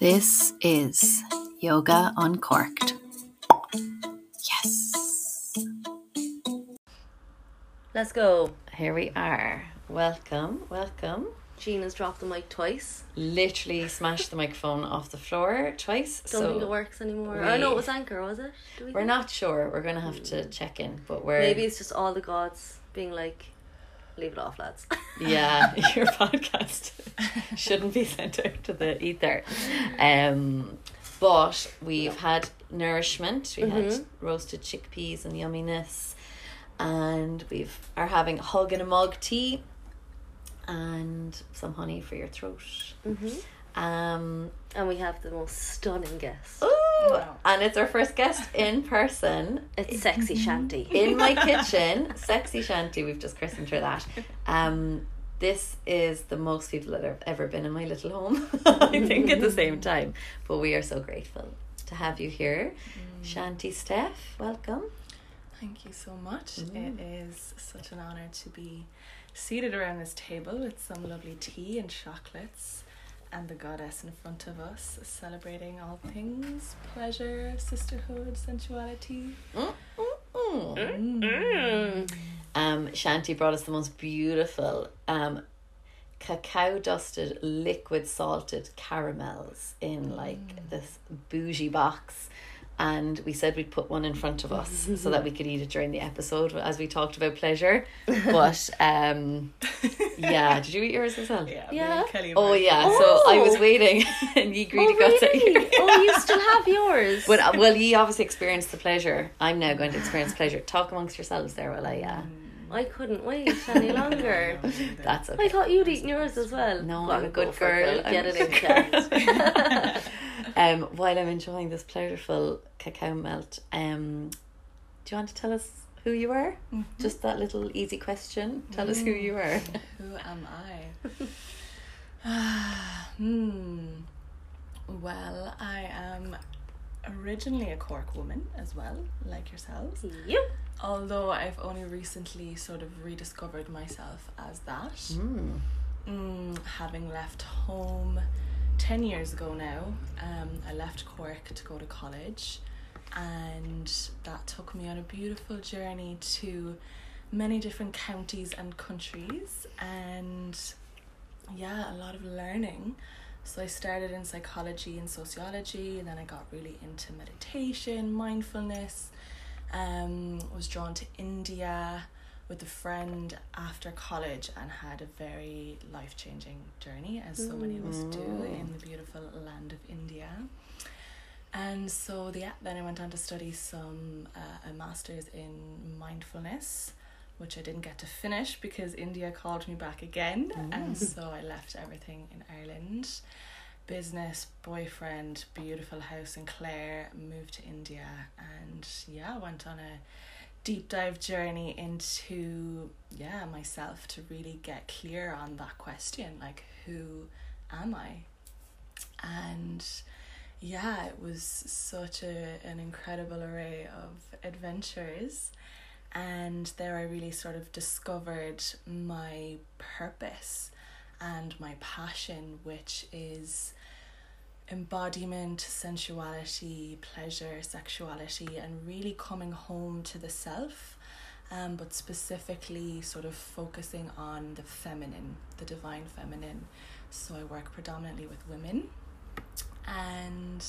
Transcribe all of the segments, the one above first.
This is Yoga Uncorked. Yes. Let's go. Here we are. Welcome, welcome. Jean has dropped the mic twice. Literally smashed the microphone off the floor twice. Don't so think it works anymore. we- oh no, it was Anchor, was it? We we're think? not sure. We're gonna have to hmm. check in, but we're Maybe it's just all the gods being like, leave it off, lads. yeah, your podcast shouldn't be sent out to the ether. Um, but we've had nourishment. We had Mhm. roasted chickpeas and yumminess, and we've are having a hug and a mug tea, and some honey for your throat. hmm Um, And we have the most stunning guest. ooh, Wow. and it's our first guest in person It's sexy Shanty. in my kitchen, sexy shanty. We've just christened her that. Um, this is the most people that have ever been in my little home. I think at the same time, but we are so grateful to have you here, Shanty Steph. Welcome. Thank you so much. Mm. It is such an honor to be seated around this table with some lovely tea and chocolates and the goddess in front of us, celebrating all things pleasure, sisterhood, sensuality. Mm, mm, mm. Mm. Um, Shanty brought us the most beautiful um, cacao dusted liquid salted caramels in like this bougie box. And we said we'd put one in front of us so that we could eat it during the episode as we talked about pleasure. But um, yeah, did you eat yours as well? Yeah, Yeah. me and Kelly Oh were- yeah, so I was Oh. waiting and you Oh, greedy got it. really? oh, you still have yours. But uh, well, you obviously experienced the pleasure. I'm now going to experience pleasure. Talk amongst yourselves there while I. Uh, I couldn't wait any longer. that's okay. I thought you'd eaten yours as well. No, Well, I'm a good for it, girl. girl. Get it in, good Kat. Um, while I'm enjoying this pleasureful cacao melt, um, do you want to tell us who you are? Mhm. Just that little easy question. Tell us who you are. Who am I? hmm. Well, I am originally a Cork woman as well, like yourselves. Yep. Although I've only recently sort of rediscovered myself as that. Mm. Mm, having left home 10 years ago now, um, I left Cork to go to college, and that took me on a beautiful journey to many different counties and countries, and yeah, a lot of learning. So I started in psychology and sociology, and then I got really into meditation, mindfulness. Um, was drawn to India with a friend after college and had a very life changing journey, as so many of us do Mm. in the beautiful land of India. And so the, then I went on to study some uh, a master's in mindfulness, which I didn't get to finish because India called me back again, and so I left everything in Ireland. Business, boyfriend, beautiful house in Clare, moved to India, and yeah, went on a deep dive journey into yeah myself to really get clear on that question like who am i? And yeah it was such a an incredible array of adventures. And there i really sort of discovered my purpose and my passion which is embodiment, sensuality, pleasure, sexuality, and really coming home to the self, um, but specifically sort of focusing on the feminine, the divine feminine. So I work predominantly with women, and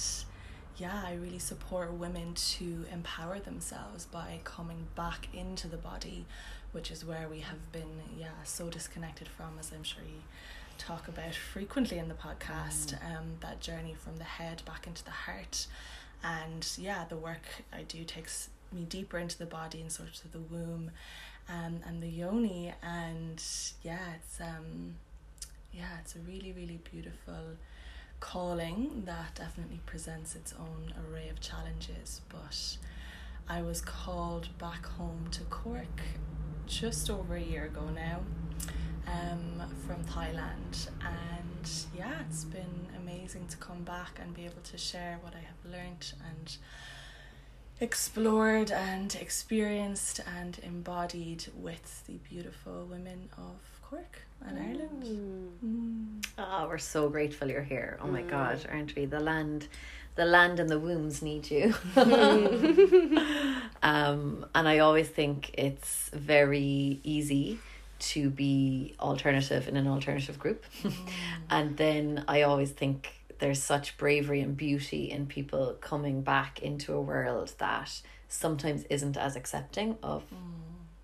yeah, I really support women to empower themselves by coming back into the body, which is where we have been, yeah, so disconnected from, as I'm sure you talk about frequently in the podcast um, that journey from the head back into the heart. And yeah the work i do takes me deeper into the body and sort of the womb um, and the yoni. And yeah it's um yeah it's a really really beautiful calling that definitely presents its own array of challenges. But i was called back home to cork just over a year ago now um, from Thailand. And yeah, it's been amazing to come back and be able to share what I have learnt and explored and experienced and embodied with the beautiful women of Cork and Ireland. Mm. Oh, we're so grateful you're here. Oh my Mm. God, aren't we? The land, the land and the wombs need you. um, and I always think it's very easy to be alternative in an alternative group. and then I always think there's such bravery and beauty in people coming back into a world that sometimes isn't as accepting of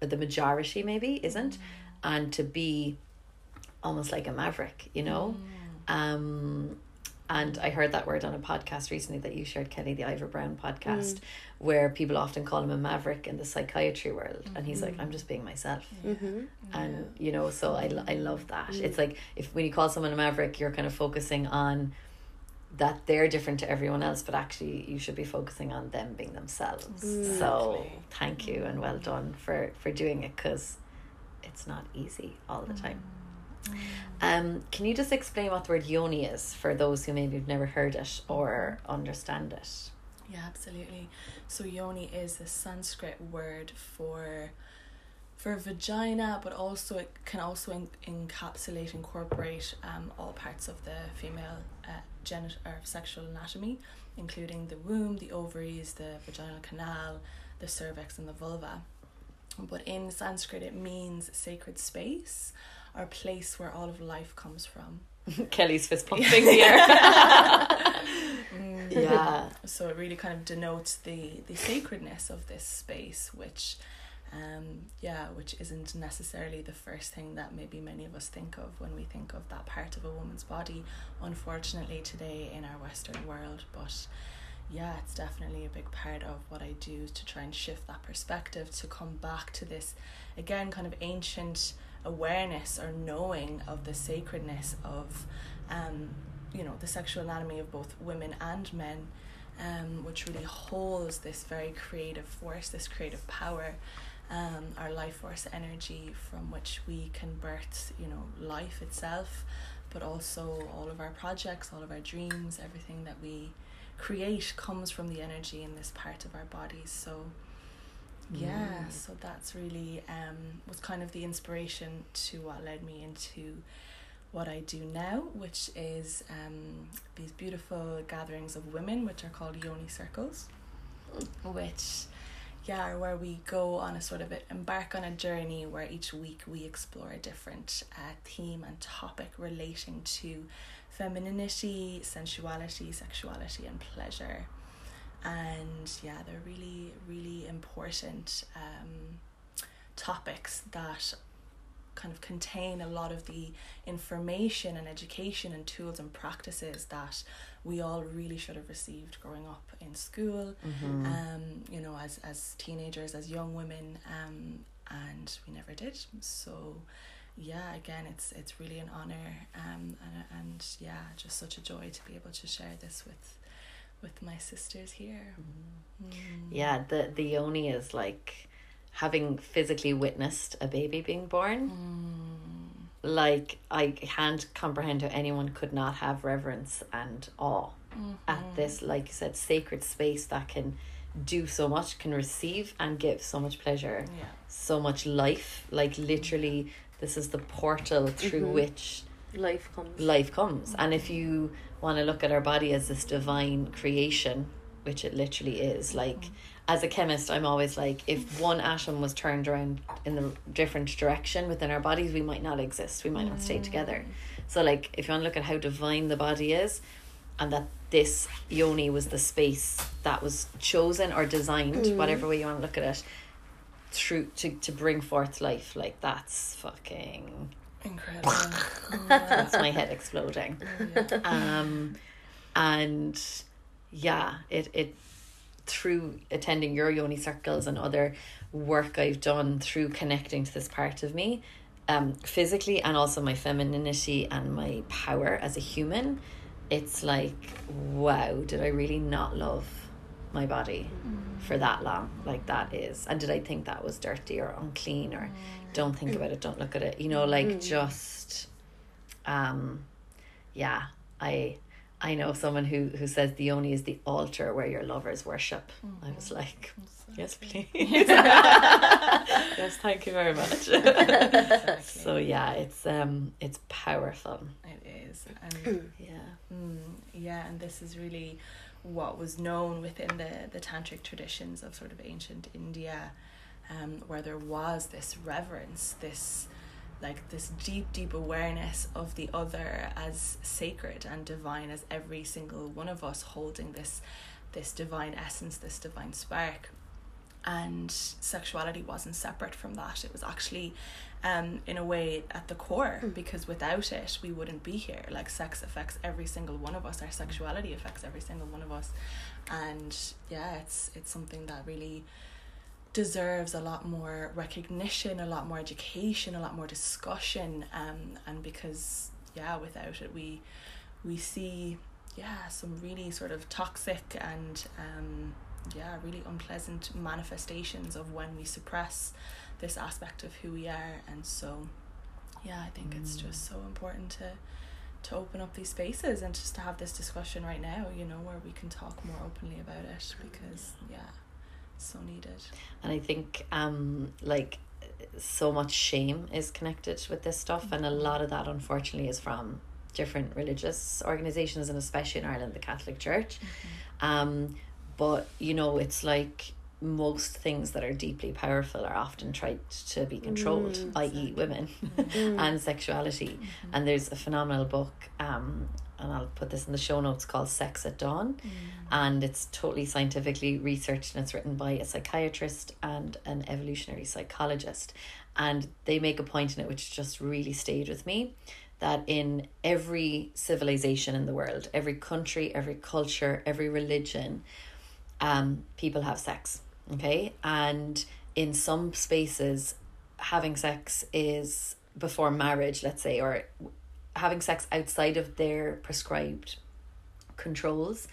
or the majority maybe isn't. And to be almost like a maverick you know? Um and I heard that word on a podcast recently that you shared, Kelly, the Ivor Browne mm. podcast, where people often call him a maverick in the psychiatry world. And he's like, mm-hmm. I'm just being myself. Mm-hmm. And, you know, so I, I love that. Mm. It's like if when you call someone a maverick, you're kind of focusing on that they're different to everyone else, but actually you should be focusing on them being themselves. So thank you and well done for, for doing it because it's not easy all the mm. time. Um, can you just explain what the word yoni is for those who maybe have never heard it or understand it? Yeah, absolutely. So yoni is the Sanskrit word for for vagina, but also it can also en- encapsulate, incorporate um, all parts of the female uh, genital or sexual anatomy, including the womb, the ovaries, the vaginal canal, the cervix, and the vulva. But in Sanskrit, it means sacred space or place where all of life comes from. Kelly's fist pumping here. yeah. so it really kind of denotes the the sacredness of this space which um yeah which isn't necessarily the first thing that maybe many of us think of when we think of that part of a woman's body unfortunately today in our western world but yeah it's definitely a big part of what i do to try and shift that perspective to come back to this again kind of ancient awareness or knowing of the sacredness of um you know the sexual anatomy of both women and men um, which really holds this very creative force this creative power um, our life force energy from which we can birth you know life itself but also all of our projects all of our dreams everything that we create comes from the energy in this part of our bodies. So yeah Mm. so that's really um was kind of the inspiration to what led me into what I do now, which is um, these beautiful gatherings of women, which are called yoni circles, which, yeah, where we go on a sort of a, embark on a journey where each week we explore a different uh, theme and topic relating to femininity, sensuality, sexuality, and pleasure. And yeah, they're really, really important um, topics that kind of contain a lot of the information and education and tools and practices that we all really should have received growing up in school Mm-hmm. um you know as as teenagers as young women um and we never did so yeah again it's it's really an honor um and, and yeah just such a joy to be able to share this with with my sisters here Mm. Yeah, the the yoni is like having physically witnessed a baby being born. Mm. Like I can't comprehend how anyone could not have reverence and awe at Mhm. this, like you said, sacred space that can do so much, can receive and give so much pleasure, yeah so much life. Like literally, this is the portal through Mhm. which Life comes. life comes. And if you want to look at our body as this divine creation, which it literally is, like as a chemist, I'm always like, if one atom was turned around in the different direction within our bodies, we might not exist. We might not stay mm. together. So, like, if you want to look at how divine the body is, and that this yoni was the space that was chosen or designed, mm. whatever way you want to look at it, through to, to bring forth life, like that's fucking incredible Mm, that's my head exploding. yeah. Um, and yeah, it it through attending your yoni circles and other work I've done through connecting to this part of me, um, physically and also my femininity and my power as a human, it's like wow, did I really not love my body for that long? Like that is, and did I think that was dirty or unclean or don't think about it, don't look at it, you know, like just um yeah i I know someone who who says the yoni is the altar where your lovers worship. I was like, yes, please. yes, thank you very much. Exactly. so yeah, it's um, it's powerful. It is. And Yeah. Mm, yeah, and this is really what was known within the, the tantric traditions of sort of ancient India, um, where there was this reverence, this like this deep, deep awareness of the other as sacred and divine, as every single one of us holding this this divine essence, this divine spark. And sexuality wasn't separate from that. It was actually um, in a way at the core because without it we wouldn't be here. Like sex affects every single one of us. Our sexuality affects every single one of us. And yeah it's it's something that really deserves a lot more recognition a lot more education a lot more discussion. Um and because yeah without it we we see yeah some really sort of toxic and um yeah really unpleasant manifestations of when we suppress this aspect of who we are. And so yeah i think it's just so important to to open up these spaces and just to have this discussion right now you know where we can talk more openly about it because yeah it's so needed. And I think um like so much shame is connected with this stuff. And a lot of that unfortunately is from different religious organizations and especially in Ireland the Catholic Church. Um but you know it's like most things that are deeply powerful are often tried to be controlled, Mm, i.e. women Mm. and sexuality. And there's a phenomenal book, um, and I'll put this in the show notes called Sex at Dawn. And it's totally scientifically researched and it's written by a psychiatrist and an evolutionary psychologist. And they make a point in it which just really stayed with me that in every civilization in the world, every country, every culture, every religion, um, people have sex. Okay. And in some spaces, having sex is before marriage, let's say, or having sex outside of their prescribed controls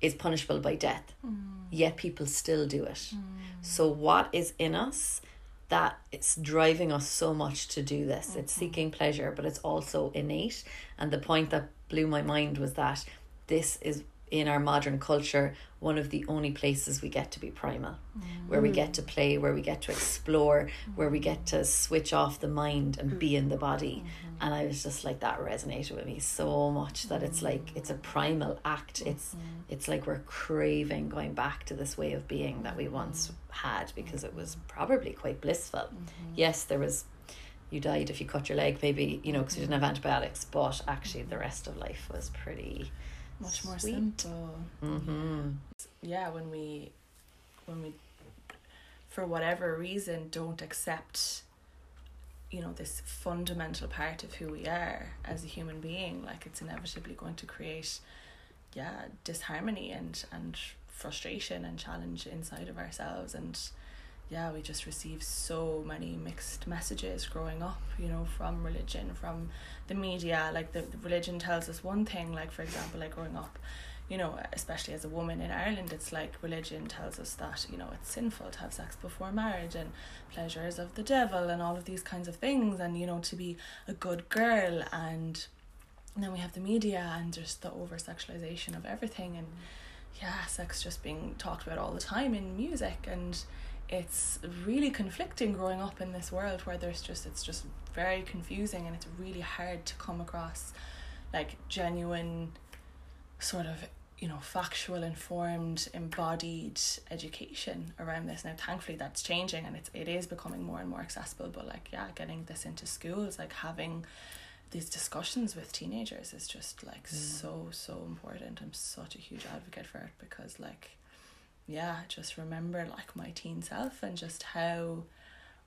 is punishable by death. Mm. Yet people still do it. Mm. So, what is in us that it's driving us so much to do this? It's seeking pleasure, but it's also innate. And the point that blew my mind was that this is in our modern culture one of the only places we get to be primal. Mm. Where we get mm. to play where we get to explore where we mm. get to switch off the mind and be in the body. Mm-hmm. And i was just like that resonated with me so much that it's like it's a primal act. It's mm-hmm. it's like we're craving going back to this way of being that we mm-hmm. once had because it was probably quite blissful. Yes there was you died if you cut your leg maybe you know because you didn't have antibiotics but actually the rest of life was pretty much more Sweet. simple mm-hmm. yeah when we when we for whatever reason don't accept you know this fundamental part of who we are as a human being like it's inevitably going to create yeah disharmony and and frustration and challenge inside of ourselves and yeah we just receive so many mixed messages growing up you know from religion from the media. Like the, the religion tells us one thing like for example like growing up you know especially as a woman in Ireland it's like religion tells us that you know it's sinful to have sex before marriage and pleasures of the devil and all of these kinds of things and you know to be a good girl. And and then we have the media and just the over sexualization of everything and yeah sex just being talked about all the time in music. And it's really conflicting growing up in this world where there's just it's just very confusing and it's really hard to come across like genuine sort of you know factual informed embodied education around this. Now thankfully that's changing and it's it is becoming more and more accessible but like yeah getting this into schools like having these discussions with teenagers is just like mm. so so important. I'm such a huge advocate for it because like yeah just remember like my teen self and just how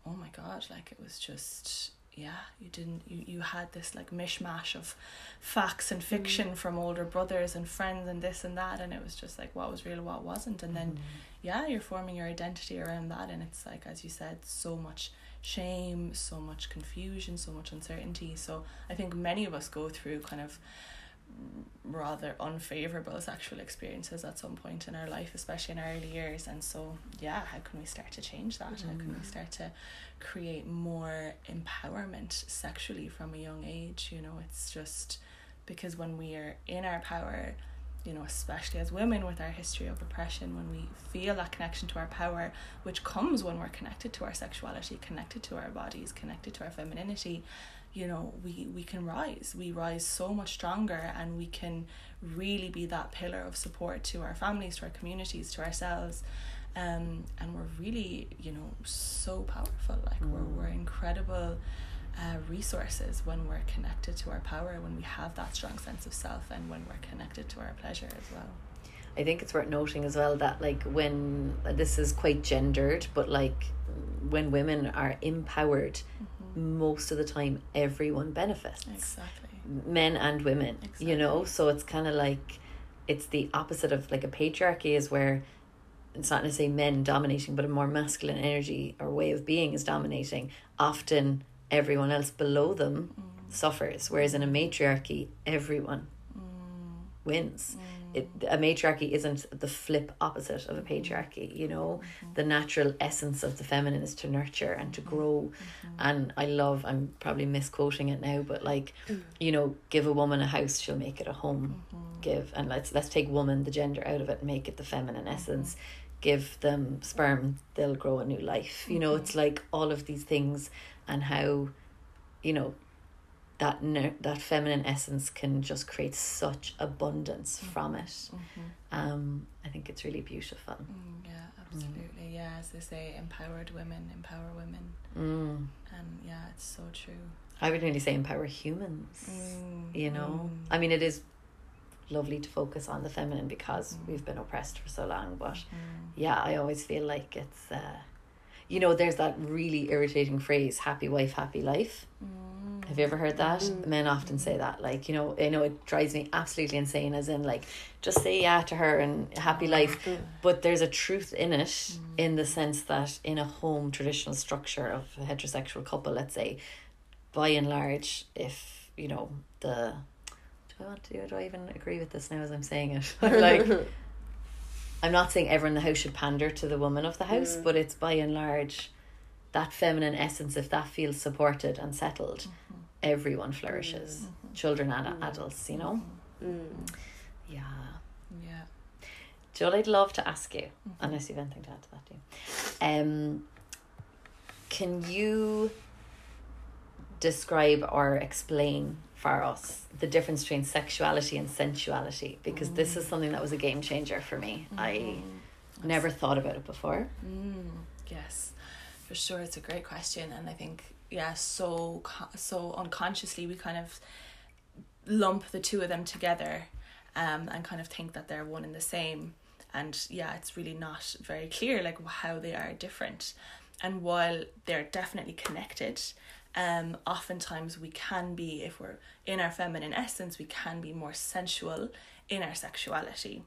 oh my god like it was just yeah you didn't you, you had this like mishmash of facts and mm-hmm. fiction from older brothers and friends and this and that and it was just like what was real what wasn't and then mm-hmm. yeah you're forming your identity around that and it's like as you said so much shame so much confusion so much uncertainty so i think many of us go through kind of rather unfavorable sexual experiences at some point in our life especially in our early years. And so yeah how can we start to change that? How can we mm. start to create more empowerment sexually from a young age? You know it's just because when we are in our power you know especially as women with our history of oppression when we feel that connection to our power which comes when we're connected to our sexuality connected to our bodies connected to our femininity you know we we can rise we rise so much stronger and we can really be that pillar of support to our families to our communities to ourselves um, and we're really you know so powerful like mm. we're, we're incredible uh, resources when we're connected to our power when we have that strong sense of self and when we're connected to our pleasure as well I think it's worth noting as well that like when this is quite gendered, but like when women are empowered, mm-hmm. Most of the time everyone benefits. Exactly. Men and women, exactly. you know. So it's kind of like it's the opposite of like a patriarchy is where it's not necessarily men dominating, but a more masculine energy or way of being is dominating. Often everyone else below them mm. suffers, whereas in a matriarchy, everyone mm. wins. Mm it, a matriarchy isn't the flip opposite of a patriarchy you know mm-hmm. the natural essence of the feminine is to nurture and to mm-hmm. grow mm-hmm. and i love i'm probably misquoting it now but like mm. you know give a woman a house she'll make it a home mm-hmm. give and let's let's take woman the gender out of it and make it the feminine mm-hmm. essence give them sperm they'll grow a new life you know mm-hmm. it's like all of these things and how you know that ner- that feminine essence can just create such abundance mm-hmm. from it. Mm-hmm. Um, I think it's really beautiful. Mm, yeah, absolutely. Mm. Yeah, as they say, empowered women empower women. Mm. And yeah, it's so true. I would really say empower humans. Mm, you know, mm. I mean, it is lovely to focus on the feminine because mm. we've been oppressed for so long. But yeah, I always feel like it's. Uh, you know, there's that really irritating phrase, happy wife, happy life. Mm. Have you ever heard that? Mm. Men often say that. Like, you know, I know it drives me absolutely insane, as in, like, just say yeah to her and happy life. Mm. But there's a truth in it, in the sense that in a home traditional structure of a heterosexual couple, let's say, by and large, if, you know, the. Do I want to, do I even agree with this now as I'm saying it? like, I'm not saying everyone in the house should pander to the woman of the house, mm. but it's by and large that feminine essence, if that feels supported and settled, mm-hmm. everyone flourishes. Mm-hmm. Children and mm-hmm. adults, you know? Mm. Yeah. Yeah. Joel, I'd love to ask you, Mm-hmm. unless you've anything to add to that, too. Um, can you describe or explain for us the difference between sexuality and sensuality because mm. this is something that was a game changer for me. Mm. I never thought about it before. Mm. Yes, for sure. It's a great question, and I think yeah, so so unconsciously we kind of lump the two of them together, um, and kind of think that they're one and the same. And yeah, it's really not very clear like how they are different. And while they're definitely connected, um, oftentimes we can be, if we're in our feminine essence, we can be more sensual in our sexuality.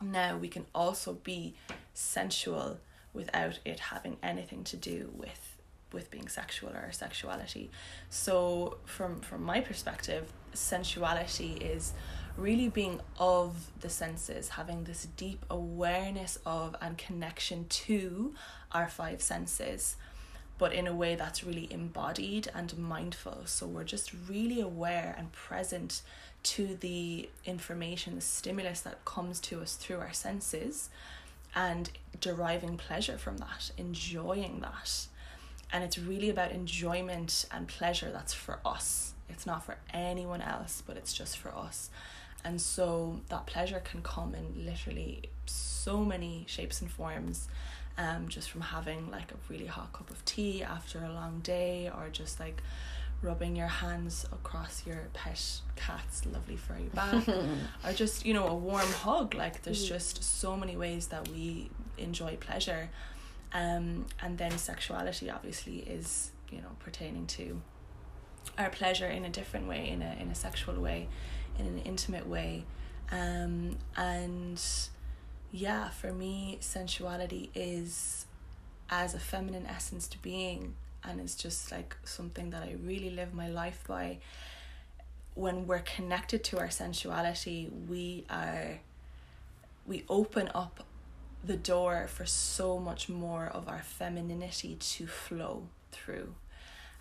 Now, we can also be sensual without it having anything to do with with being sexual or sexuality. So from from my perspective, sensuality is really being of the senses, having this deep awareness of and connection to our five senses but in a way that's really embodied and mindful. So we're just really aware and present to the information, the stimulus that comes to us through our senses and deriving pleasure from that, enjoying that. And it's really about enjoyment and pleasure that's for us. It's not for anyone else, but it's just for us. And so that pleasure can come in literally so many shapes and forms um, just from having like a really hot cup of tea after a long day or just like rubbing your hands across your pet cat's lovely furry back or just you know a warm hug. Like there's mm. just so many ways that we enjoy pleasure. Um and then sexuality obviously is you know pertaining to our pleasure in a different way in a in a sexual way in an intimate way. Um and yeah, for me, sensuality is as a feminine essence to being, and it's just like something that I really live my life by. When we're connected to our sensuality, we are, we open up the door for so much more of our femininity to flow through.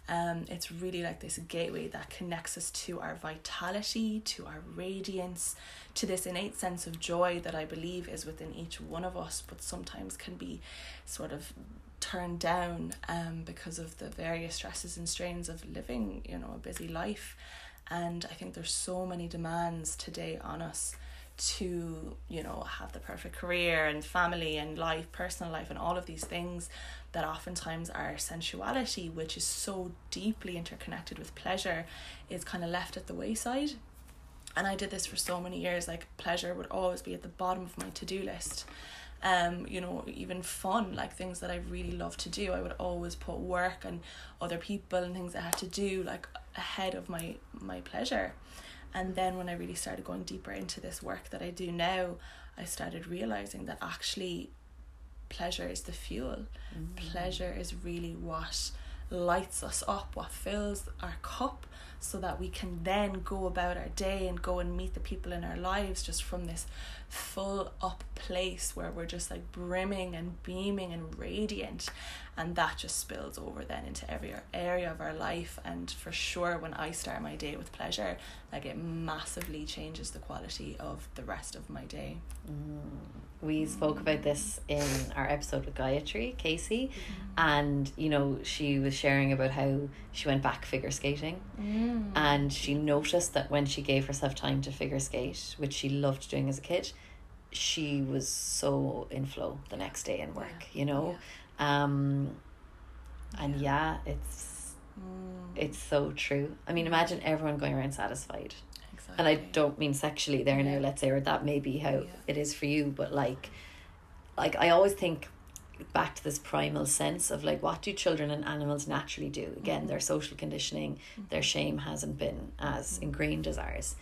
Um, it's really like this gateway that connects us to our vitality, to our radiance, to this innate sense of joy that I believe is within each one of us, but sometimes can be sort of turned down um, because of the various stresses and strains of living, you know, a busy life. And I think there's so many demands today on us to you know have the perfect career and family and life personal life and all of these things that oftentimes our sensuality which is so deeply interconnected with pleasure is kind of left at the wayside. And I did this for so many years like pleasure would always be at the bottom of my to-do list. Um you know even fun like things that I really love to do I would always put work and other people and things I had to do like ahead of my my pleasure and then when I really started going deeper into this work that I do now, I started realizing that actually pleasure is the fuel. Mm. Pleasure is really what lights us up, what fills our cup, so that we can then go about our day and go and meet the people in our lives just from this full up place where we're just like brimming and beaming and radiant. And that just spills over then into every area of our life. And for sure when i start my day with pleasure like it massively changes the quality of the rest of my day. Mm. We spoke about this in our episode with gayatri casey mm. and you know she was sharing about how she went back figure skating mm. and she noticed that when she gave herself time to figure skate which she loved doing as a kid she was so in flow the next day in work yeah. you know yeah. um and yeah, yeah it's mm. it's so true i mean imagine everyone going around satisfied. And i don't mean sexually there now let's say or that may be how it is for you but like like i always think back to this primal sense of like what do children and animals naturally do again mm-hmm. their social conditioning mm-hmm. their shame hasn't been as mm-hmm. ingrained as ours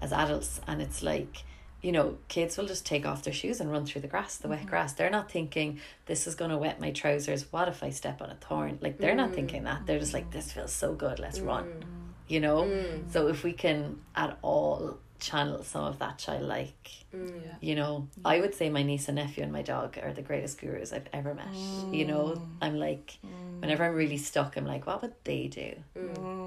as adults and it's like you know, kids will just take off their shoes and run through the grass, the mm-hmm. wet grass. They're not thinking, this is going to wet my trousers. What if I step on a thorn? Like, they're mm-hmm. not thinking that. They're just like, this feels so good. Let's mm-hmm. run. You know? Mm. So, if we can at all channel some of that childlike, mm. you know, I would say my niece and nephew and my dog are the greatest gurus I've ever met. You know, mm. I'm like, mm. whenever I'm really stuck, I'm like, what would they do?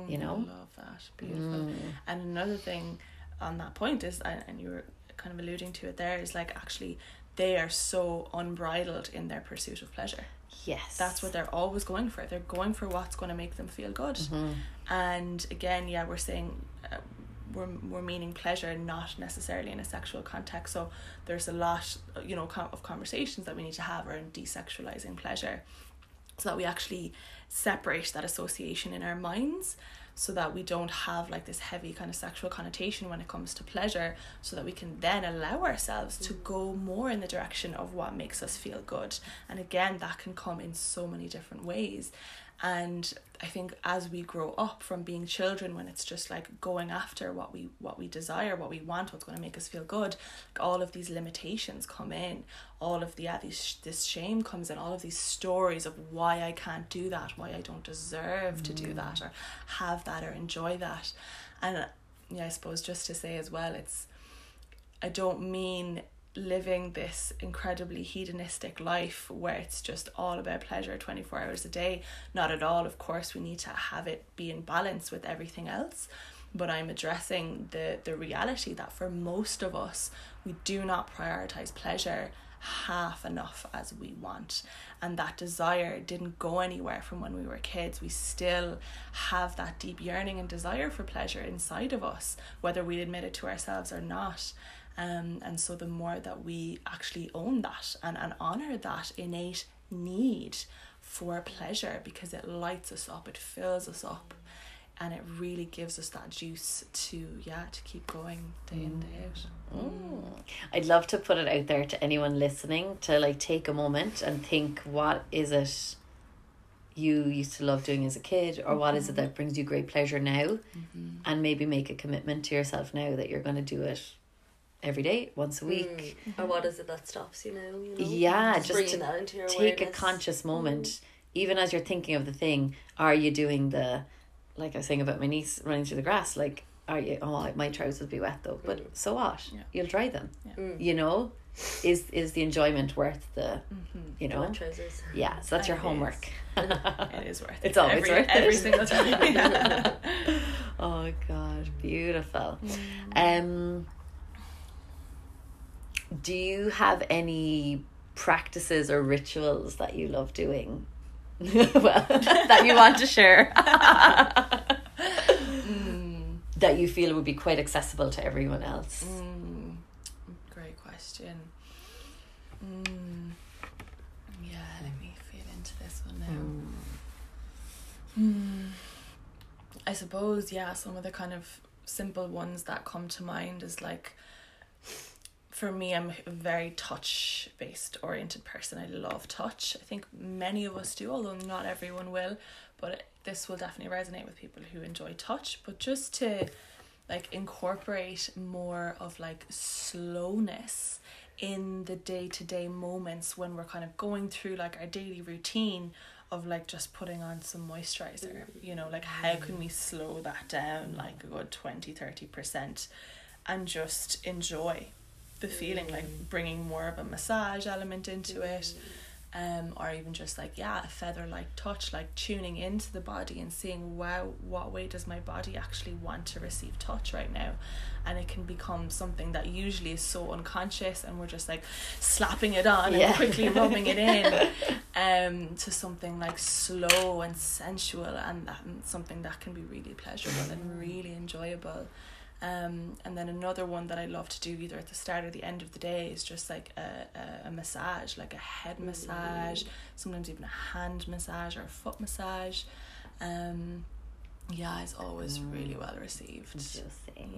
You know? I love that. Beautiful. And another thing on that point is, and you were kind of alluding to it there is like actually they are so unbridled in their pursuit of pleasure. Yes. That's what they're always going for. They're going for what's going to make them feel good. Mm-hmm. And again, yeah, we're saying uh, we're, we're meaning pleasure, not necessarily in a sexual context. So there's a lot, you know, of conversations that we need to have around desexualizing pleasure so that we actually separate that association in our minds so that we don't have like this heavy kind of sexual connotation when it comes to pleasure so that we can then allow ourselves to go more in the direction of what makes us feel good. And again that can come in so many different ways and i think as we grow up from being children when it's just like going after what we what we desire what we want what's going to make us feel good like all of these limitations come in. All of the yeah these this shame comes in. All of these stories of why i can't do that why i don't deserve to do that or have that or enjoy that. And yeah i suppose just to say as well it's i don't mean living this incredibly hedonistic life where it's just all about pleasure 24 hours a day. Not at all. Of course, we need to have it be in balance with everything else. But I'm addressing the, the reality that for most of us, we do not prioritize pleasure half enough as we want. And that desire didn't go anywhere from when we were kids. We still have that deep yearning and desire for pleasure inside of us, whether we admit it to ourselves or not. Um, and so the more that we actually own that and, and honor that innate need for pleasure because it lights us up, it fills us up and it really gives us that juice to yeah to keep going day in day out mm. i'd love to put it out there to anyone listening to like take a moment and think what is it you used to love doing as a kid or mm-hmm. what is it mm-hmm. that brings you great pleasure now mm-hmm. and maybe make a commitment to yourself now that you're going to do it every day, once a week. Mm. Or what is it that stops you now? You know? Yeah, just, just to take awareness. a conscious moment, mm. even as you're thinking of the thing. Are you doing the, like I was saying about my niece running through the grass? Like, are you? Oh, my trousers will be wet though. But mm. so what? Yeah. You'll dry them. Yeah. Mm. You know, is is the enjoyment worth the you know Wet trousers. yeah so that's your It homework It is worth it. It's always every, worth it. every single time. oh god beautiful Mm. um do you have any practices or rituals that you love doing? Well that you want to share. Mm, that you feel would be quite accessible to everyone else. Mm, great question. Mm, yeah, let me feel into this one now. Hmm. I suppose, yeah, some of the kind of simple ones that come to mind is like, for me, I'm a very touch based oriented person. I love touch. I think many of us do, although not everyone will. But this will definitely resonate with people who enjoy touch. But just to like incorporate more of like slowness in the day to day moments when we're kind of going through like our daily routine of like just putting on some moisturizer you know like how mm. can we slow that down like a good 20 30% and just enjoy the feeling like bringing more of a massage element into it um or even just like yeah a feather like touch like tuning into the body and seeing wow what way does my body actually want to receive touch right now and it can become something that usually is so unconscious and we're just like slapping it on Yeah. and quickly rubbing it in um to something like slow and sensual and, that, and something that can be really pleasurable and really enjoyable um, and then another one that I love to do either at the start or the end of the day is just like a, a, a massage, like a head massage, sometimes even a hand massage or a foot massage. Um, yeah, it's always really well received.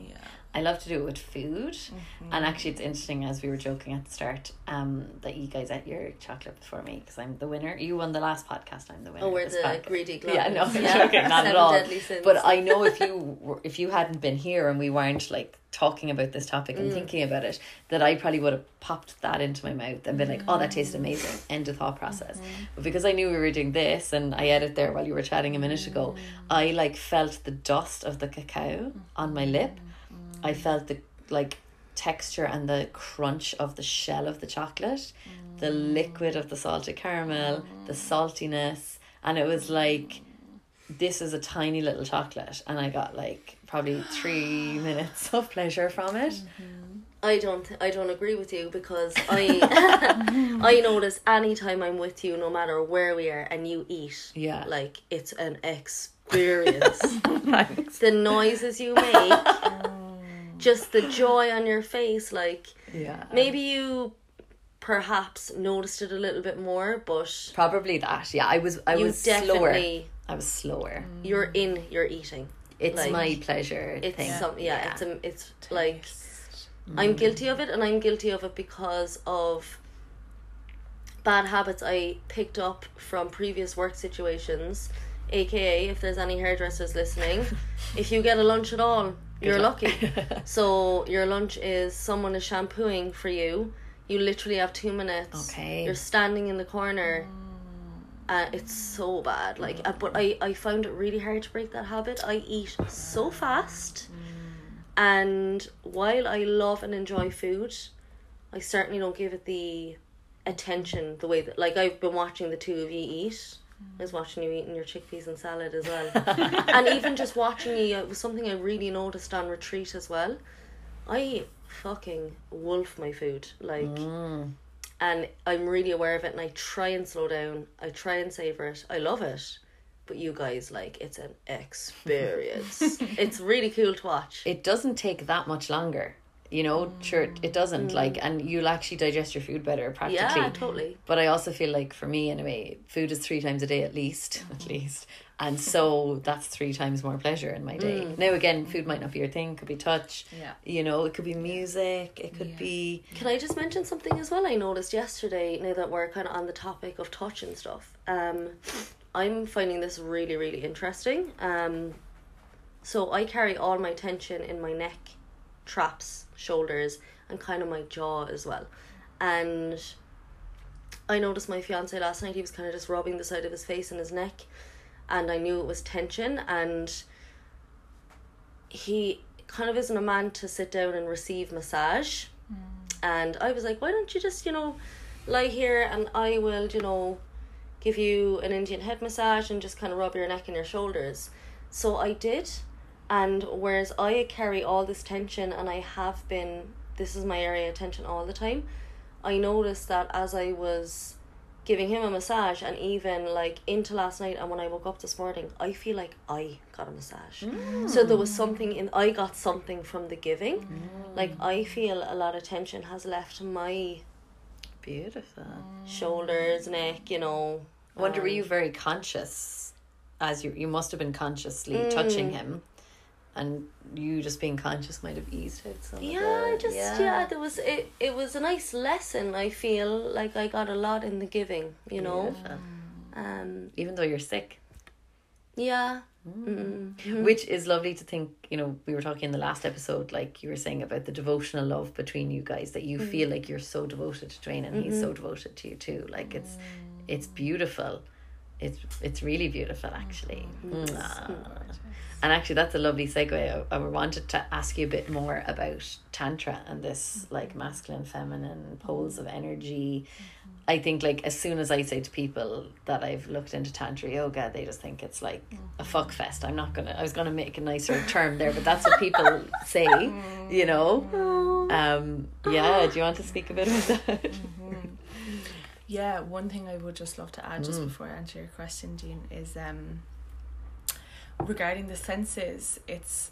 Yeah. I love to do it with food. Mhm. And actually, it's interesting as we were joking at the start um, that you guys ate your chocolate before me because I'm the winner. You won the last podcast. I'm the winner. Oh, we're the podcast. greedy Yeah, no. I'm Yeah. joking, not at all. But I know if you were, if you hadn't been here and we weren't like talking about this topic Mm. and thinking about it, that I probably would have popped that into my mouth and been like, "Oh, that tastes Mm. amazing." End of thought process. Mm-hmm. But because I knew we were doing this, and I edited there while you were chatting a minute ago, Mm. I like felt the dust of the cacao on my lip. I felt the like texture and the crunch of the shell of the chocolate, the mm. liquid of the salted caramel, the mm. saltiness, and it was like this is a tiny little chocolate and I got like probably 3 minutes of pleasure from it. Mm-hmm. I don't th- I don't agree with you because I I notice anytime I'm with you, no matter where we are, and you eat, Yeah. like it's an experience. The noises you make, just the joy on your face, like Yeah. maybe you perhaps noticed it a little bit more, but Probably that. Yeah, I was I was slower. I was slower. Mm. you're in your eating. It's Like, my pleasure It's thing. some yeah, it's a, it's like Taste. I'm mm. guilty of it, and I'm guilty of it because of bad habits I picked up from previous work situations. AKA, if there's any hairdressers listening, if you get a lunch at all, you're luck. lucky. so your lunch is someone is shampooing for you. You literally have two minutes. Okay. You're standing in the corner. Uh, it's so bad. Like, uh, but I I found it really hard to break that habit. I eat so fast, and while I love and enjoy food, I certainly don't give it the attention the way that like I've been watching the two of you eat. I was watching you eating your chickpeas and salad as well, and even just watching you it was something I really noticed on retreat as well. I fucking wolf my food like Mm. and I'm really aware of it and I try and slow down. I try and savor it. I love it. But you guys like it's an experience. it's really cool to watch. it doesn't take that much longer. You know, sure, it doesn't like, and you'll actually digest your food better practically. yeah, totally. But I also feel like for me anyway, food is three times a day at least, at least. And so that's three times more pleasure in my day. Now again, food might not be your thing, it could be touch. Yeah. You know, it could be music, it could Yeah. be Can I just mention something as well? I noticed yesterday, now that we're kind of on the topic of touch and stuff. Um, I'm finding this really, really interesting. Um, so I carry all my tension in my neck, traps, shoulders, and kind of my jaw as well. And I noticed my fiance last night, he was kind of just rubbing the side of his face and his neck, and I knew it was tension. And he kind of isn't a man to sit down and receive massage mm. And I was like, why don't you just, you know, lie here and I will, you know, give you an Indian head massage and just kind of rub your neck and your shoulders. So I did. And whereas I carry all this tension and I have been, this is my area of tension all the time, I noticed that as I was giving him a massage and even like into last night and when I woke up this morning, I feel like I got a massage. So there was something in, I got something from the giving. Like I feel a lot of tension has left my Beautiful. shoulders, neck, you know. I wonder, were you very conscious as you you must have been consciously Mm. touching him, and you just being conscious might have eased out some. Yeah, just yeah. there was it. It was a nice lesson. I feel like I got a lot in the giving. You know, Beautiful. um, even though you're sick, yeah, mm. which is lovely to think. You know, we were talking in the last episode, like you were saying about the devotional love between you guys. That you feel like you're so devoted to Dwayne, and he's so devoted to you too. Like it's, it's beautiful. It's it's really beautiful, actually. Mm-hmm. Mwah. And actually, that's a lovely segue. I, I wanted to ask you a bit more about Tantra and this mm-hmm. like masculine, feminine mm-hmm. poles of energy. I think, like, as soon as I say to people that I've looked into Tantra yoga, they just think it's like a fuck fest. I'm not gonna, I was gonna make a nicer term there, but that's what people say, you know? Um, yeah, do you want to speak a bit about that? Yeah, one thing I would just love to add just before I answer your question, Jean, is um regarding the senses, it's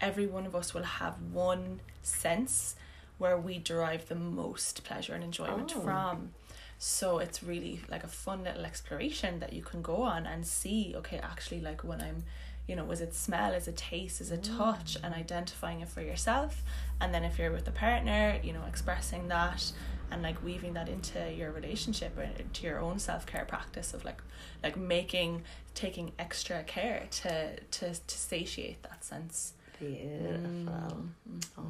every one of us will have one sense where we derive the most pleasure and enjoyment Oh. from. So it's really like a fun little exploration that you can go on and see, okay, actually like when I'm you know, is it smell, is it taste, is it touch, and identifying it for yourself. And then if you're with a partner, you know, expressing that and like weaving that into your relationship or into your own self care practice of like like making taking extra care to to to satiate that sense. Beautiful. Oh.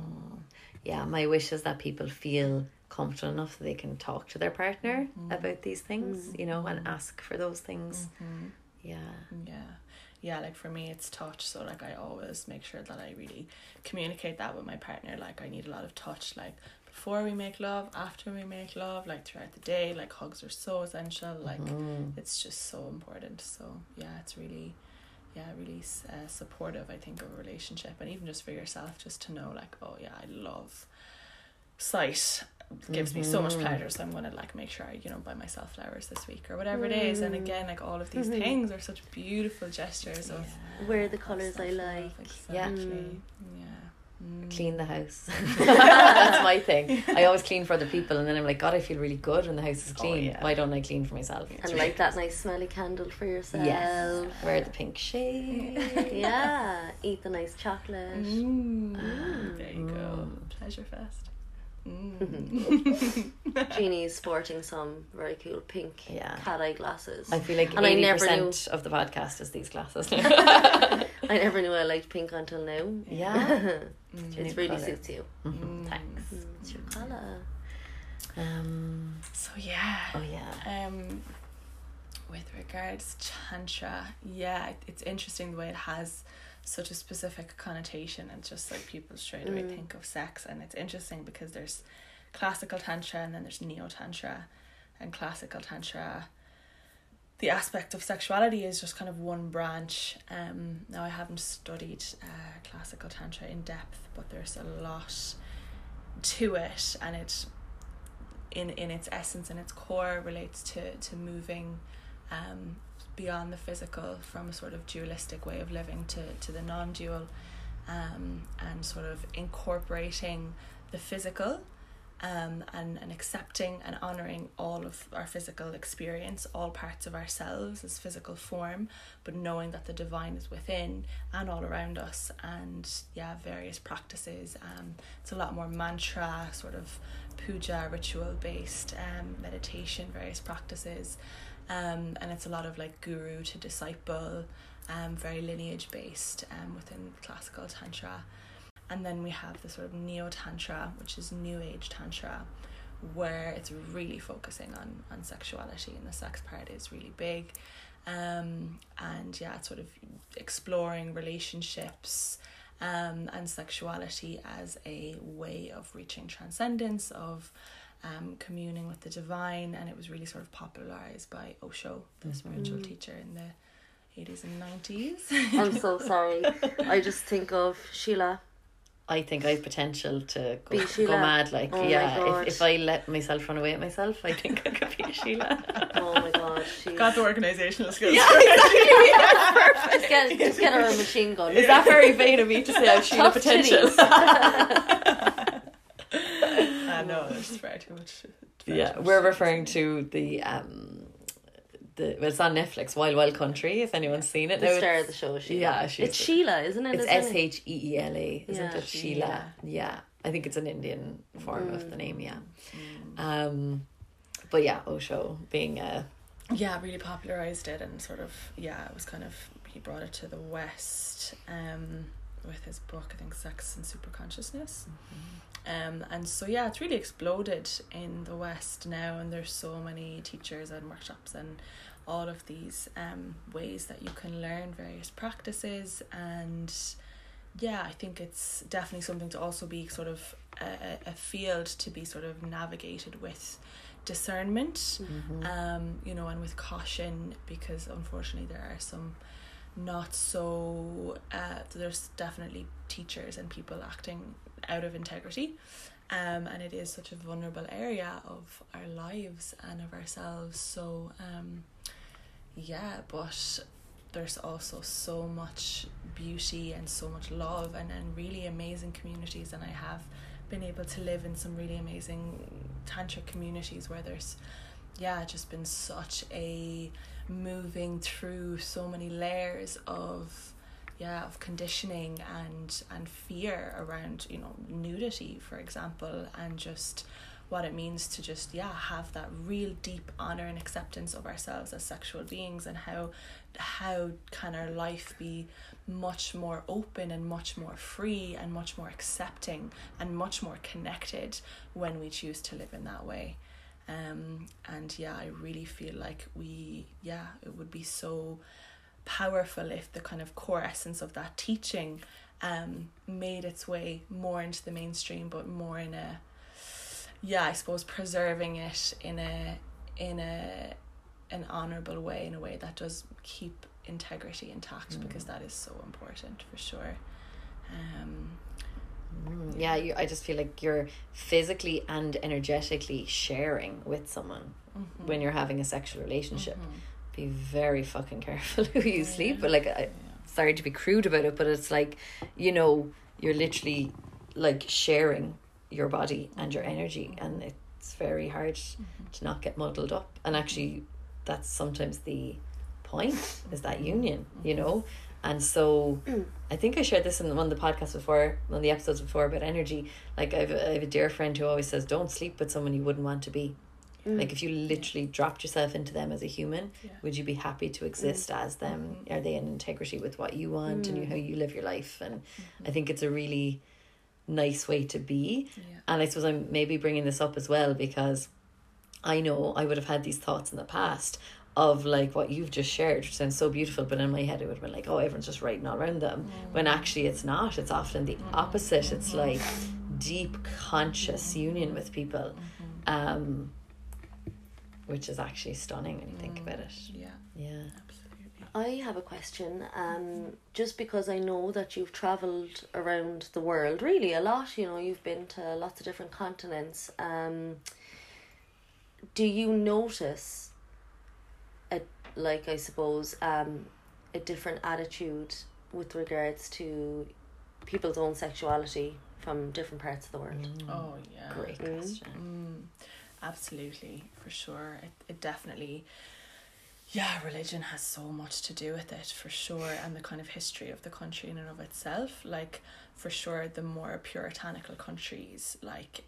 Yeah, my wish is that people feel comfortable enough that they can talk to their partner mm-hmm. about these things, you know, and mm-hmm. ask for those things. Mm-hmm. Yeah. Yeah. Yeah, like for me it's touch, so like I always make sure that I really communicate that with my partner. Like I need a lot of touch like before we make love, after we make love, like throughout the day, like hugs are so essential. Like it's just so important. So yeah, it's really yeah, really uh, supportive I think of a relationship and even just for yourself just to know like, oh yeah, I love sight gives me so much pleasure so i'm gonna like make sure i you know buy myself flowers this week or whatever it is and again like all of these things are such beautiful gestures of wear the colors I self-love, like. Yeah. exactly yeah Mm. Clean the house. That's my thing. I always clean for other people, and then I'm like, God, I feel really good when the house is clean. yeah. Why don't I clean for myself? And light that nice smelly candle for yourself. Yes. Wear the pink shade. Yeah. Eat the nice chocolate. Mm. there you go pleasure fest mm. Jeannie's sporting some very cool pink Yeah. cat eye glasses. I feel like And I eighty never knew- percent of the podcast is these glasses. I never knew I liked pink until now. yeah. It really suits you. Thanks. It's your colour. Um. so yeah Oh yeah. Um, with regards to tantra, yeah, it's interesting the way it has such a specific connotation and just like people straight away think of sex and it's interesting because there's classical tantra and then there's neo tantra and classical tantra the aspect of sexuality is just kind of one branch. Um now i haven't studied uh, classical tantra in depth but there's a lot to it and it in in its essence and its core relates to to moving um beyond the physical from a sort of dualistic way of living to to the non-dual um and sort of incorporating the physical um and and accepting and honoring all of our physical experience all parts of ourselves as physical form but knowing that the divine is within and all around us and yeah various practices um it's a lot more mantra sort of puja ritual based um meditation various practices um and it's a lot of like guru to disciple um very lineage based um within classical tantra. And then we have the sort of neo tantra which is new age tantra where it's really focusing on on sexuality and the sex part is really big. Um and yeah it's sort of exploring relationships um, and sexuality as a way of reaching transcendence, of um, communing with the divine, and it was really sort of popularized by Osho, the spiritual Mm. teacher in the 80s and 90s. I'm so sorry. I just think of Sheela. I think I have potential to go, go mad. Like, Oh yeah, if, if I let myself run away at myself, I think I could be a Sheela. Oh my god, she's Got the organizational skills. yeah, exactly. just get just get her a machine gun. Is that very vain of me to say I have Sheela potential? Titties. I know, there's far too much. far yeah, too we're to referring to the um, the well, it's on Netflix, Wild Wild Country. If anyone's seen it, the Now star it's- of the show, Sheela. yeah, she's it's the- Sheela, isn't it? It's Isn't S it? H E E L A, isn't Yeah, it? Sheela. Sheela. Yeah, I think it's an Indian form of the name. Yeah. Mm. Um, but yeah, Osho being a yeah really popularized it and sort of yeah it was kind of he brought it to the west um with his book i think sex and super consciousness um and so yeah it's really exploded in the west now and there's so many teachers and workshops and all of these um ways that you can learn various practices. And yeah i think it's definitely something to also be sort of a, a field to be sort of navigated with discernment um, you know, and with caution because unfortunately there are some not so uh, there's definitely teachers and people acting out of integrity. Um, and it is such a vulnerable area of our lives and of ourselves. So um, yeah but there's also so much beauty and so much love and, and really amazing communities. And I have been able to live in some really amazing tantric communities where there's yeah just been such a moving through so many layers of yeah of conditioning and and fear around you know nudity for example and just what it means to just yeah have that real deep honor and acceptance of ourselves as sexual beings and how how can our life be much more open and much more free and much more accepting and much more connected when we choose to live in that way. Um and yeah i really feel like we yeah it would be so powerful if the kind of core essence of that teaching um made its way more into the mainstream but more in a yeah i suppose preserving it in a in a an honorable way in a way that does keep integrity intact because that is so important for sure um Mm, yeah, you, I just feel like you're physically and energetically sharing with someone mhm, when you're having a sexual relationship. mhm. Be very fucking careful who you oh, sleep. Yeah. But like, I, sorry to be crude about it, but it's like, you know, you're literally like sharing your body and your energy, mm-hmm. and it's very hard mm-hmm. to not get muddled up. And actually, that's sometimes the point is that union, mm-hmm. you know. And so, I think I shared this in one of the podcasts before, one of the episodes before about energy. Like, I have, a, I have a dear friend who always says, "Don't sleep with someone you wouldn't want to be." Mm. Like, if you literally dropped yourself into them as a human, Yeah. would you be happy to mm-hmm. exist as them? Mm-hmm. Are they in integrity with what you want and you, mm. how you live your life? And mm-hmm. I think it's a really nice way to be. yeah And I suppose I'm maybe bringing this up as well because I know I would have had these thoughts in the past of like what you've just shared, which sounds so beautiful, but in my head it would have been like, oh, everyone's just writing all around them. Mm. When actually it's not. It's often the opposite. It's like deep conscious union with people. Um which is actually stunning when you think about it. yeah Yeah. absolutely I have a question. Um, just because I know that you've travelled around the world really a lot, you know, you've been to lots of different continents. Um, do you notice a like I suppose um, a different attitude with regards to people's own sexuality from different parts of the world? oh yeah Great Mm. question. Mm, absolutely, for sure. It, it definitely, yeah, religion has so much to do with it, for sure, and the kind of history of the country in and of itself. Like, for sure, the more puritanical countries like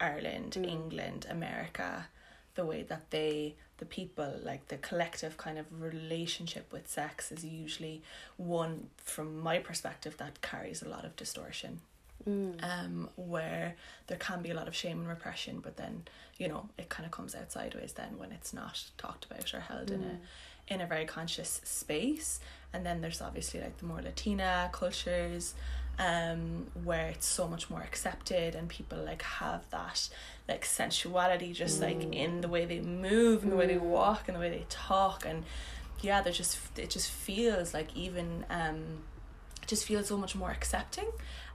Ireland, Mm. England, America, the way that they, the people, like the collective kind of relationship with sex is usually one, from my perspective, that carries a lot of distortion Mm. um, where there can be a lot of shame and repression, but then you know it kind of comes out sideways then when it's not talked about or held in a in a very conscious space. And then there's obviously like the more Latina cultures, um, where it's so much more accepted and people like have that like sensuality just like in the way they move and the way they walk and the way they talk. And yeah they're just it just feels like even um it just feels so much more accepting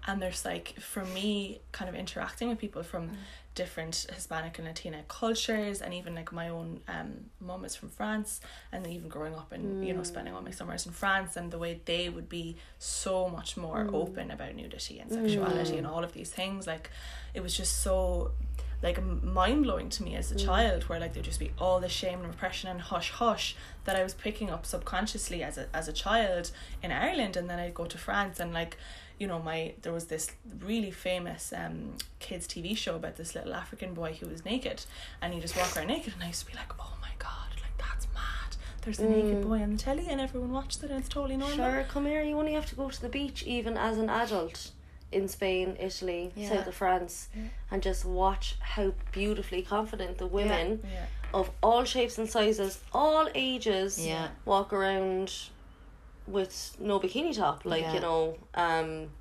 and there's like for me kind of interacting with people from mm. different Hispanic and Latina cultures and even like my own um mom is from France and even growing up and you know spending all my mm. summers in France and the way they would be so much more mm. open about nudity and sexuality and all of these things like it was just so like mind blowing to me as a child, where like there'd just be all the shame and repression and hush hush that I was picking up subconsciously as a as a child in Ireland, and then I'd go to France and like, you know, my there was this really famous um kids TV show about this little African boy who was naked, and he just walk around naked, and I used to be like, oh my god, like that's mad. There's a naked boy on the telly, and everyone watched it, and it's totally normal. Sure, come here. You only have to go to the beach, even as an adult, in Spain, Italy, Yeah. south of France, and just watch how beautifully confident the women Yeah. of all shapes and sizes, all ages, Yeah. walk around with no bikini top. Like Yeah. you know, um,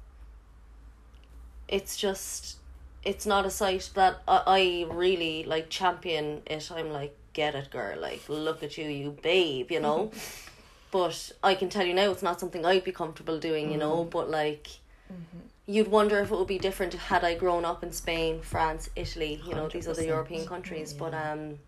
it's just, it's not a sight that I, I really like champion it. I'm like, get it, girl. Like, look at you, you babe. You know. But I can tell you now, it's not something I'd be comfortable doing, you know. But like, you'd wonder if it would be different had I grown up in Spain, France, Italy, you know, these other European countries. But um,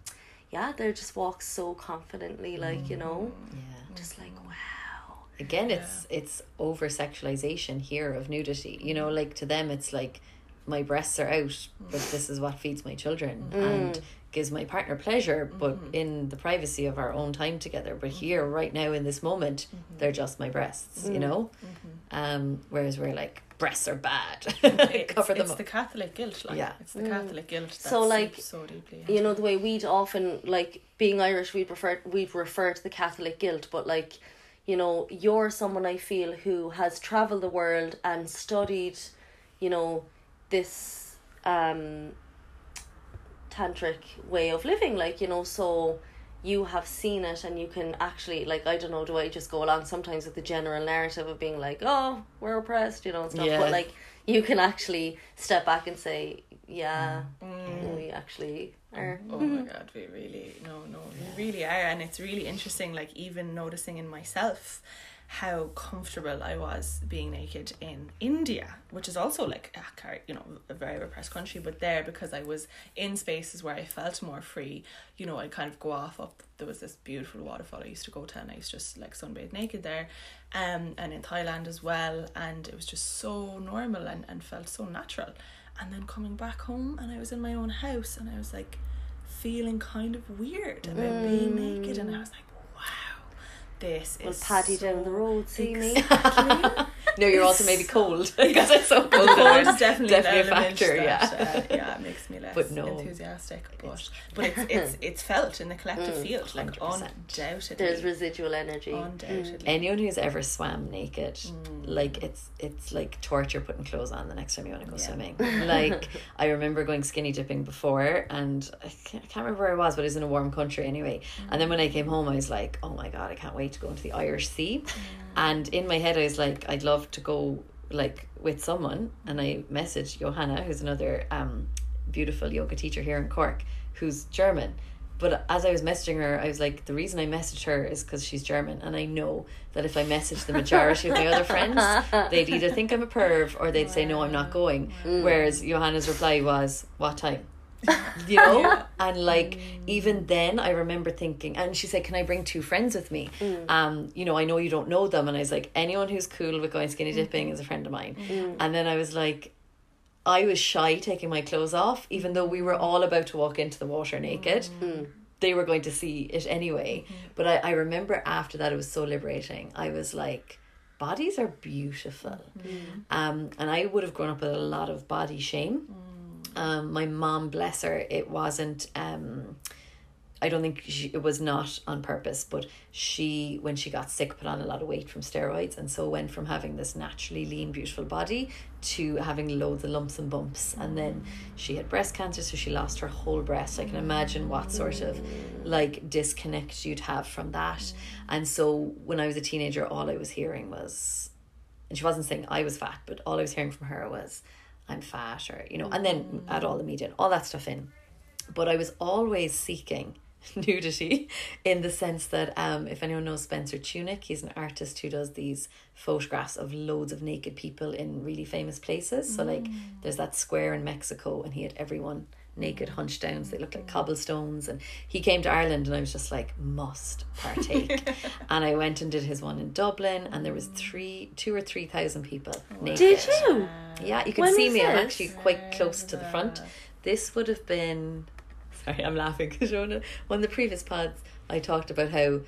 yeah, they just walk so confidently, like you know, mm, Yeah. just like mm. wow. Again, it's it's over sexualization here of nudity. You know, like to them, it's like my breasts are out, but mm. this is what feeds my children and gives my partner pleasure, but mm-hmm. in the privacy of our own time together. But here, mm-hmm. right now, in this moment, mm-hmm. they're just my breasts. You know, um, whereas we're like breasts are bad, It's, cover them it's up. the Catholic guilt, like Yeah. it's the Catholic guilt. So, like, so deeply. you know the way we'd often like being Irish we'd prefer we'd refer to the Catholic guilt but like you know you're someone I feel who has traveled the world and studied you know this um tantric way of living like you know so you have seen it and you can actually like I don't know do I just go along sometimes with the general narrative of being like oh we're oppressed you know and stuff Yeah. but like you can actually step back and say yeah mm. we actually are Oh my mm-hmm. god, we really no no we really are, and it's really interesting. Like even noticing in myself how comfortable I was being naked in India, which is also like a, you know a very repressed country, but there because I was in spaces where I felt more free. You know, I'd kind of go off up. There was this beautiful waterfall I used to go to, and I used to just like sunbathe naked there, um, and in Thailand as well, and it was just so normal and and felt so natural. And then coming back home, and I was in my own house, and I was like feeling kind of weird about being naked, and I was like, this Well, is Paddy so down the road, see me. No, you're also maybe cold because it's so cold. the cold is definitely, Definitely a factor, that, yeah. uh, yeah, it makes me less But no. enthusiastic. But but it's it's it's felt in the collective field, like 100%. undoubtedly. There's residual energy. undoubtedly. Anyone who's ever swam naked, Mm. like it's it's like torture putting clothes on the next time you want to go swimming. Like I remember going skinny dipping before, and I can't, I can't remember where I was, but it was in a warm country anyway. And then when I came home, I was like, oh my god, I can't wait to go into the Irish Sea. Mm. And in my head, I was like, I'd love to go like with someone, and I messaged Johanna, who's another um beautiful yoga teacher here in Cork, who's German. But as I was messaging her, I was like, the reason I messaged her is because she's German, and I know that if I message the majority of my other friends, they'd either think I'm a perv or they'd say no, I'm not going. Whereas Johanna's reply was, "What time?" you know? And like mm. even then i remember thinking and she said can i bring two friends with me? Mm. Um you know i know you don't know them. And i was like anyone who's cool with going skinny mm. dipping is a friend of mine. And then i was like i was shy taking my clothes off even though we were all about to walk into the water naked. They were going to see it anyway. Mm-hmm. But I, I remember after that it was so liberating. I was like bodies are beautiful. Um and i would have grown up with a lot of body shame um, my mom, bless her, it wasn't. Um, I don't think she, it was not on purpose, but she, when she got sick, put on a lot of weight from steroids, and so went from having this naturally lean, beautiful body to having loads of lumps and bumps. And then she had breast cancer, so she lost her whole breast. I can imagine what sort of like disconnect you'd have from that. And so when I was a teenager, all I was hearing was and she wasn't saying I was fat, but all I was hearing from her was, I'm fat, or, you know, and then add all the media and all that stuff in. But I was always seeking nudity in the sense that um if anyone knows Spencer Tunick, he's an artist who does these photographs of loads of naked people in really famous places. So like there's that square in Mexico and he had everyone naked hunched down so they looked like cobblestones and he came to Ireland and I was just like must partake and I went and did his one in Dublin and there was three two or three thousand people naked Did you? yeah, you can When see was me. I'm actually quite close to the front. This would have been. Sorry, I'm laughing because one of the previous pods I talked about how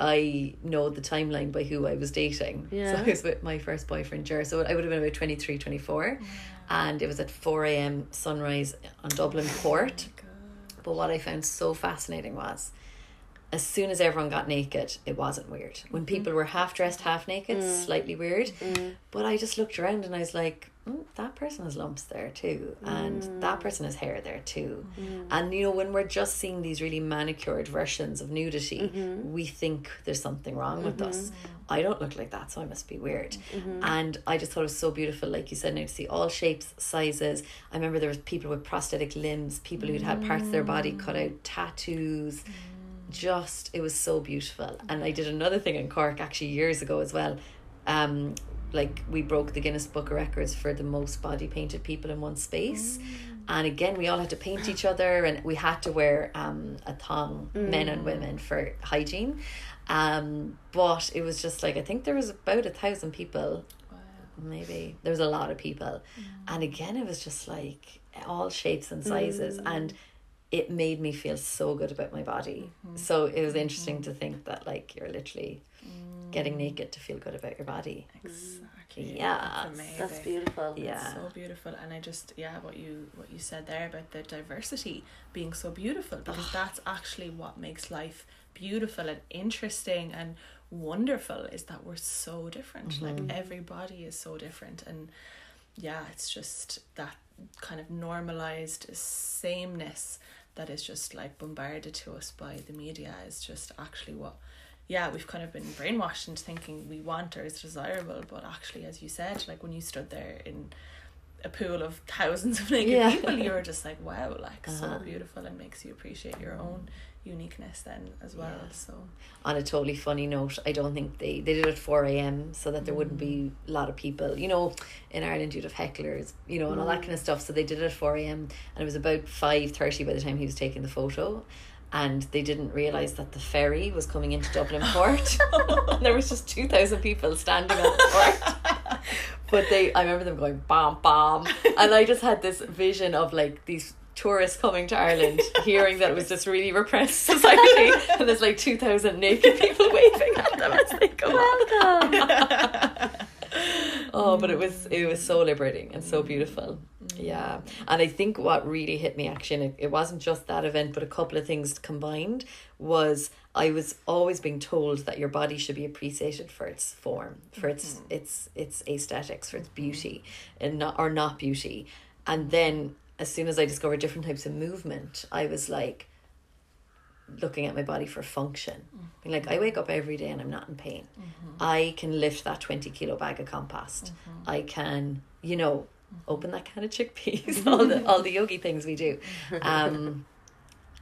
I know the timeline by who I was dating. Yeah. So I was with my first boyfriend, Jer. So I would have been about 23, 24. And it was at 4 a.m. sunrise on Dublin oh Port. But what I found so fascinating was as soon as everyone got naked, it wasn't weird. When mm-hmm. people were half dressed, half naked, mm. slightly weird. Mm. But I just looked around and I was like, mm, that person has lumps there too. And that mm. person has hair there too. Mm-hmm. And, you know, when we're just seeing these really manicured versions of nudity, mm-hmm. we think there's something wrong with us. Mm-hmm. I don't look like that, so I must be weird. And I just thought it was so beautiful, like you said, now to see all shapes, sizes. I remember there was people with prosthetic limbs, people who'd had parts of their body mm. cut out, tattoos mm. just it was so beautiful and i did another thing in cork actually years ago as well um like we broke the guinness book of records for the most body painted people in one space. And again we all had to paint each other and we had to wear um a thong men and women for hygiene. Um but it was just like i think there was about a thousand people. Maybe. There was a lot of people. And again it was just like all shapes and sizes. And it made me feel so good about my body. Mm-hmm. So it was interesting mm-hmm. to think that like you're literally getting mm. naked to feel good about your body. Exactly. Yeah. That's. That's beautiful. yeah. So beautiful. And i just yeah what you what you said there about the diversity being so beautiful because that's actually what makes life beautiful and interesting and wonderful is that we're so different. Like mm-hmm. everybody is so different. And yeah it's just that kind of normalized sameness that is just like bombarded to us by the media is just actually what yeah we've kind of been brainwashed into thinking we want or is desirable but actually as you said like when you stood there in a pool of thousands of naked Yeah. people you were just like wow like so Uh-huh. beautiful and makes you appreciate your own uniqueness then as well Yeah. so. On a totally funny note i don't think they they did it at 4 a.m so that there wouldn't be mm. a lot of people you know in ireland you'd have hecklers you know and all that mm. kind of stuff so they did it at 4 a.m and it was about 5.30 by the time he was taking the photo and they didn't realize that the ferry was coming into dublin port. And there was just 2000 people standing on the port. But they i remember them going bam bam. And i just had this vision of like these tourists coming to Ireland hearing that it was this really repressed society and there's like 2000 naked people waving at them as they go Welcome. oh but it mm. was it was so liberating and so beautiful. Mm. Yeah. And i think what really hit me actually and it, it wasn't just that event but a couple of things combined was i was always being told that your body should be appreciated for its form for its mm-hmm. its its aesthetics for its mm-hmm. beauty and not or not beauty. And then as soon as i discovered different types of movement i was like looking at my body for function. Being like, I wake up every day and I'm not in pain. Mm-hmm. I can lift that 20 kilo bag of compost. Mm-hmm. I can, you know, open that can of chickpeas, all the all the yogi things we do. Um,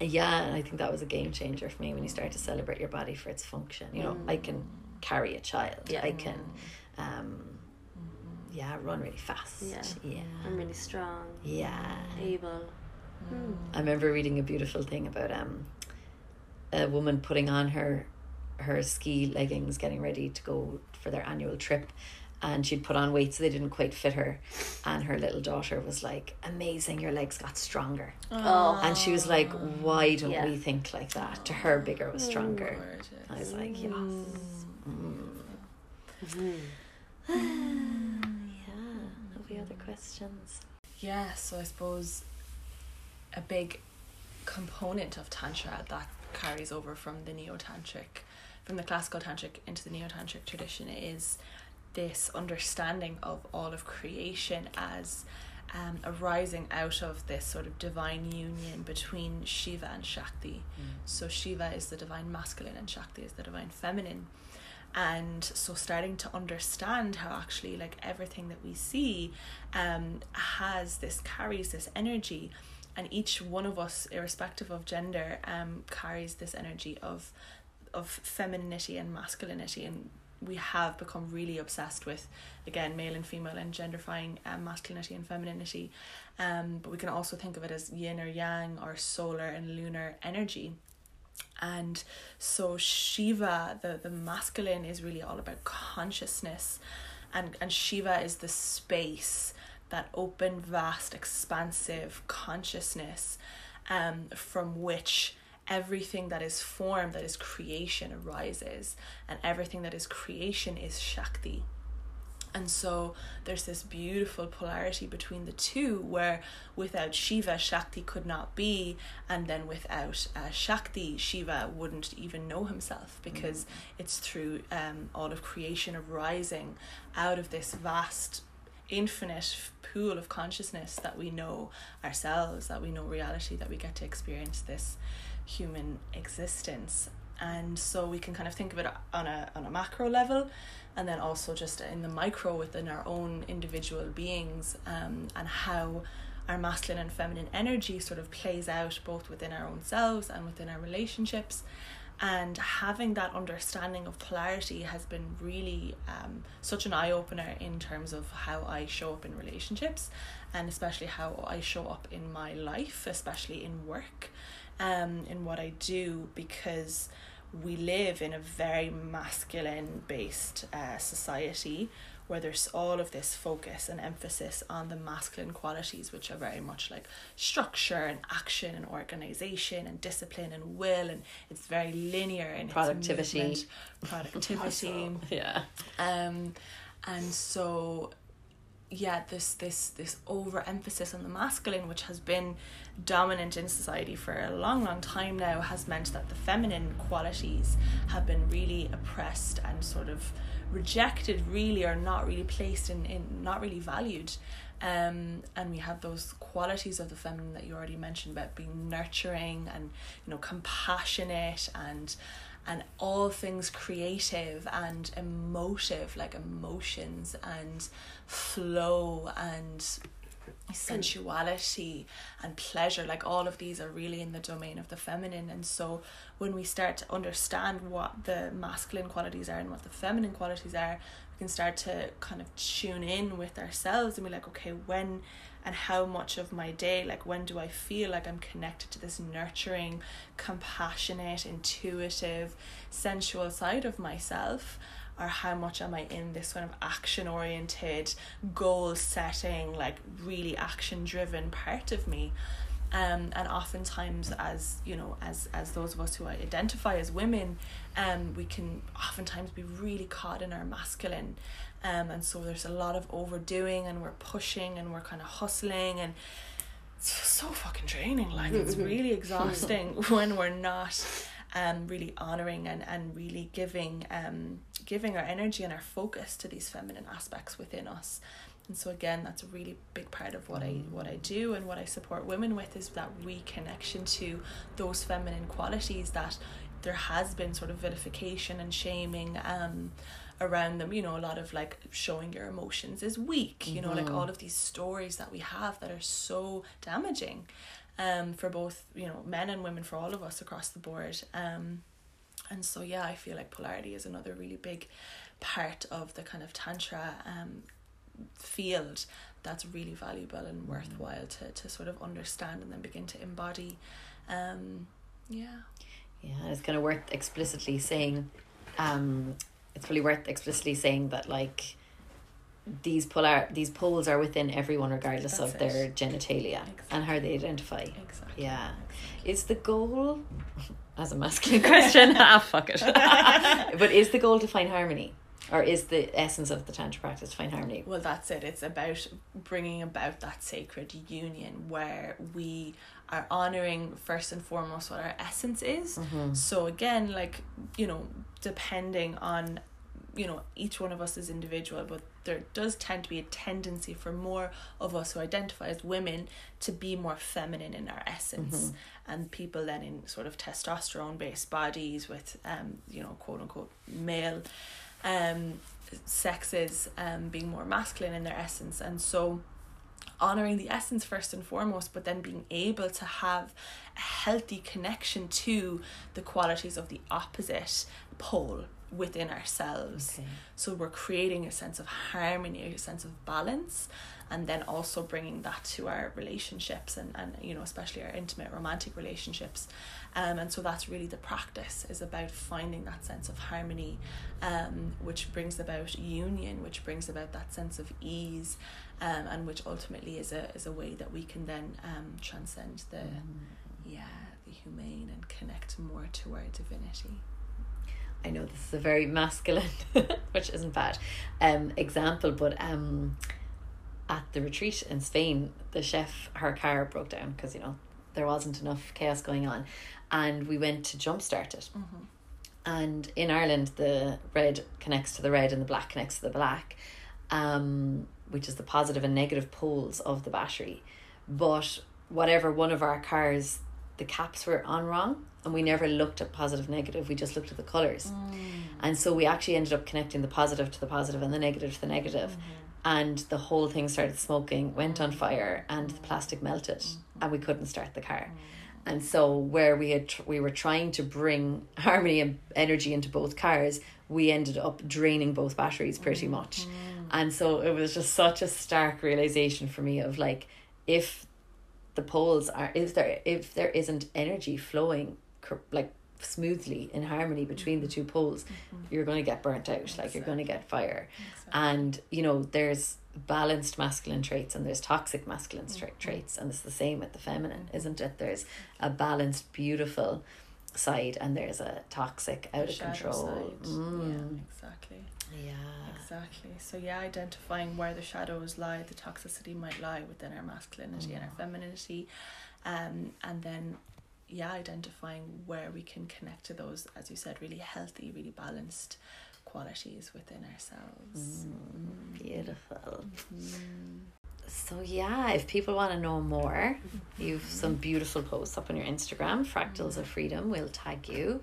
yeah, and I think that was a game changer for me when you start to celebrate your body for its function. You know, I can mm. carry a child. Yeah. I can, um, yeah, run really fast. Yeah. yeah. I'm really strong, Yeah. able. Mm. Hmm. I remember reading a beautiful thing about um a woman putting on her her ski leggings getting ready to go for their annual trip and she'd put on weight so they didn't quite fit her and her little daughter was like amazing your legs got stronger Oh, and she was like why don't Yeah. we think like that to her bigger was oh, stronger gorgeous. I was like yes Mm. yeah mm. mm-hmm. have mm. We other questions Yeah, so I suppose a big component of Tantra that carries over from the Neo Tantric, from the classical Tantric into the Neo Tantric tradition is this understanding of all of creation as um, arising out of this sort of divine union between Shiva and Shakti. So Shiva is the divine masculine and Shakti is the divine feminine. And so starting to understand how actually like everything that we see um has this carries this energy. And each one of us irrespective of gender um carries this energy of of femininity and masculinity. And we have become really obsessed with again male and female and genderifying um, masculinity and femininity. Um but we can also think of it as yin or yang or solar and lunar energy and so shiva the the masculine is really all about consciousness. And and shiva is the space that open vast expansive consciousness um from which everything that is form that is creation arises. And everything that is creation is shakti and so there's this beautiful polarity between the two where without Shiva, Shakti could not be, and then without uh, Shakti, Shiva wouldn't even know himself because it's through um, all of creation arising out of this vast, infinite pool of consciousness that we know ourselves, that we know reality, that we get to experience this human existence. And so we can kind of think of it on a on a macro level and then also just in the micro within our own individual beings um, and how our masculine and feminine energy sort of plays out both within our own selves and within our relationships. And having that understanding of polarity has been really um, such an eye-opener in terms of how i show up in relationships and especially how i show up in my life especially in work um, in what i do because we live in a very masculine based uh, society where there's all of this focus and emphasis on the masculine qualities which are very much like structure and action and organization and discipline and will and it's very linear in productivity. its movement, productivity. Yeah. Um and so yeah this this this overemphasis on the masculine which has been dominant in society for a long long time now has meant that the feminine qualities have been really oppressed and sort of rejected really or not really placed in, in not really valued. Um and we have those qualities of the feminine that you already mentioned about being nurturing and you know compassionate and and all things creative and emotive like emotions and flow and sensuality and pleasure like all of these are really in the domain of the feminine. And so when we start to understand what the masculine qualities are and what the feminine qualities are we can start to kind of tune in with ourselves and be like okay when and how much of my day like when do i feel like i'm connected to this nurturing compassionate intuitive sensual side of myself? Or how much am i in this kind of action oriented goal setting like really action driven part of me? Um, and oftentimes as you know as as those of us who identify as women um, we can oftentimes be really caught in our masculine um, and so there's a lot of overdoing and we're pushing and we're kind of hustling and it's so fucking draining like it's really exhausting when we're not um really honoring and and really giving um giving our energy and our focus to these feminine aspects within us. And so again that's a really big part of what I what I do and what I support women with is that reconnection to those feminine qualities that there has been sort of vilification and shaming um around them you know a lot of like showing your emotions is weak you know like all of these stories that we have that are so damaging um for both you know men and women for all of us across the board um and so yeah i feel like polarity is another really big part of the kind of tantra um field that's really valuable and worthwhile to, to sort of understand and then begin to embody um yeah. Yeah it's kind of worth explicitly saying um it's really worth explicitly saying that like these polar these poles are within everyone regardless That's of their it. genitalia and how they identify. Exactly. Yeah. Is the goal as a masculine question ah fuck it. But is the goal to find harmony? Or is the essence of the tantra practice to find harmony? Well, that's it. It's about bringing about that sacred union where we are honoring first and foremost what our essence is. So again, like you know, depending on you know each one of us is individual, but there does tend to be a tendency for more of us who identify as women to be more feminine in our essence. And people then in sort of testosterone based bodies with um you know quote unquote male um sexes um being more masculine in their essence. And so honoring the essence first and foremost but then being able to have a healthy connection to the qualities of the opposite pole within ourselves. Okay. so we're creating a sense of harmony a sense of balance and then also bringing that to our relationships and, and you know especially our intimate romantic relationships. Um, and so that's really the practice is about finding that sense of harmony um, which brings about union which brings about that sense of ease um, and which ultimately is a, is a way that we can then um, transcend the yeah the humane and connect more to our divinity I know this is a very masculine, which isn't bad, um, example, but um, at the retreat in Spain, the chef, her car broke down because, you know, there wasn't enough chaos going on. And we went to jumpstart it. And in Ireland, the red connects to the red and the black connects to the black, um, which is the positive and negative poles of the battery. But whatever one of our cars, the caps were on wrong, and we never looked at positive, negative. We just looked at the colors, mm. and so we actually ended up connecting the positive to the positive and the negative to the negative. Mm-hmm. And the whole thing started smoking, went on mm. fire, and the plastic melted, mm-hmm. and we couldn't start the car. Mm. And so, where we had tr- we were trying to bring harmony and energy into both cars, we ended up draining both batteries pretty mm-hmm. much. And so it was just such a stark realization for me of like, if the poles are if there if there isn't energy flowing like smoothly in harmony between the two mm-hmm. poles, mm-hmm. you're going to get burnt out. Like you're going to get fire. And you know, there's balanced masculine traits and there's toxic masculine tra- mm-hmm. traits, and it's the same with the feminine, isn't it? There's a balanced, beautiful side, and there's a toxic, out of control. Mm. yeah exactly Yeah. Exactly. So yeah, identifying where the shadows lie, the toxicity might lie within our masculinity and our mm. femininity, um, and then yeah, identifying where we can connect to those, as you said, really healthy, really balanced qualities within ourselves. Mm, mm-hmm. beautiful. Mm-hmm. So yeah, if people want to know more, mm-hmm. you've some beautiful posts up on your Instagram, Fractals of Freedom. We'll tag you,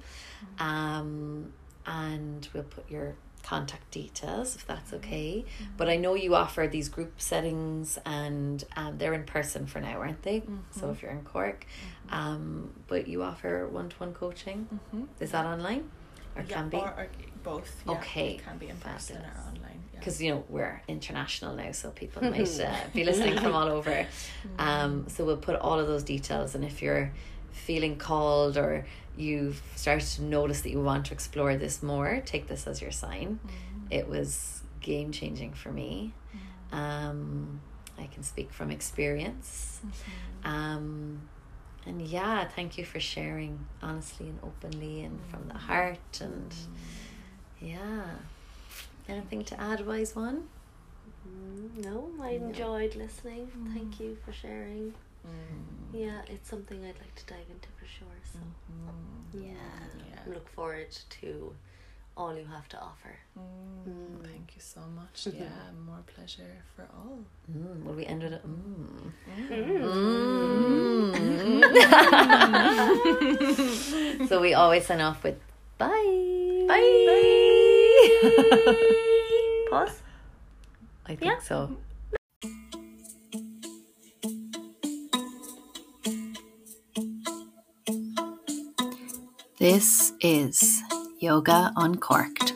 um, and we'll put your contact details if that's okay. But I know you offer these group settings, and um, they're in person for now, aren't they? So if you're in Cork, um, but you offer one to one coaching. Mhm. Is that online, or Yeah, can be? or, or both. Yeah, Okay, it can be in person fabulous. or online. Yeah. because you know we're international now so people might uh, be listening from all over um so we'll put all of those details and if you're feeling called or you've started to notice that you want to explore this more take this as your sign. It was game changing for me. Um i can speak from experience. Um and yeah thank you for sharing honestly and openly and from the heart and yeah. Anything to add wise one? Mm, No, I enjoyed listening. Thank you for sharing. Yeah, it's something I'd like to dive into for sure. So yeah, Yeah. look forward to all you have to offer. Mm, Thank you so much. Yeah, more pleasure for all. mm, will we end with a mm. Mm. so we always sign off with bye Bye. Pause. i think Yeah. so This is Yoga Uncorked.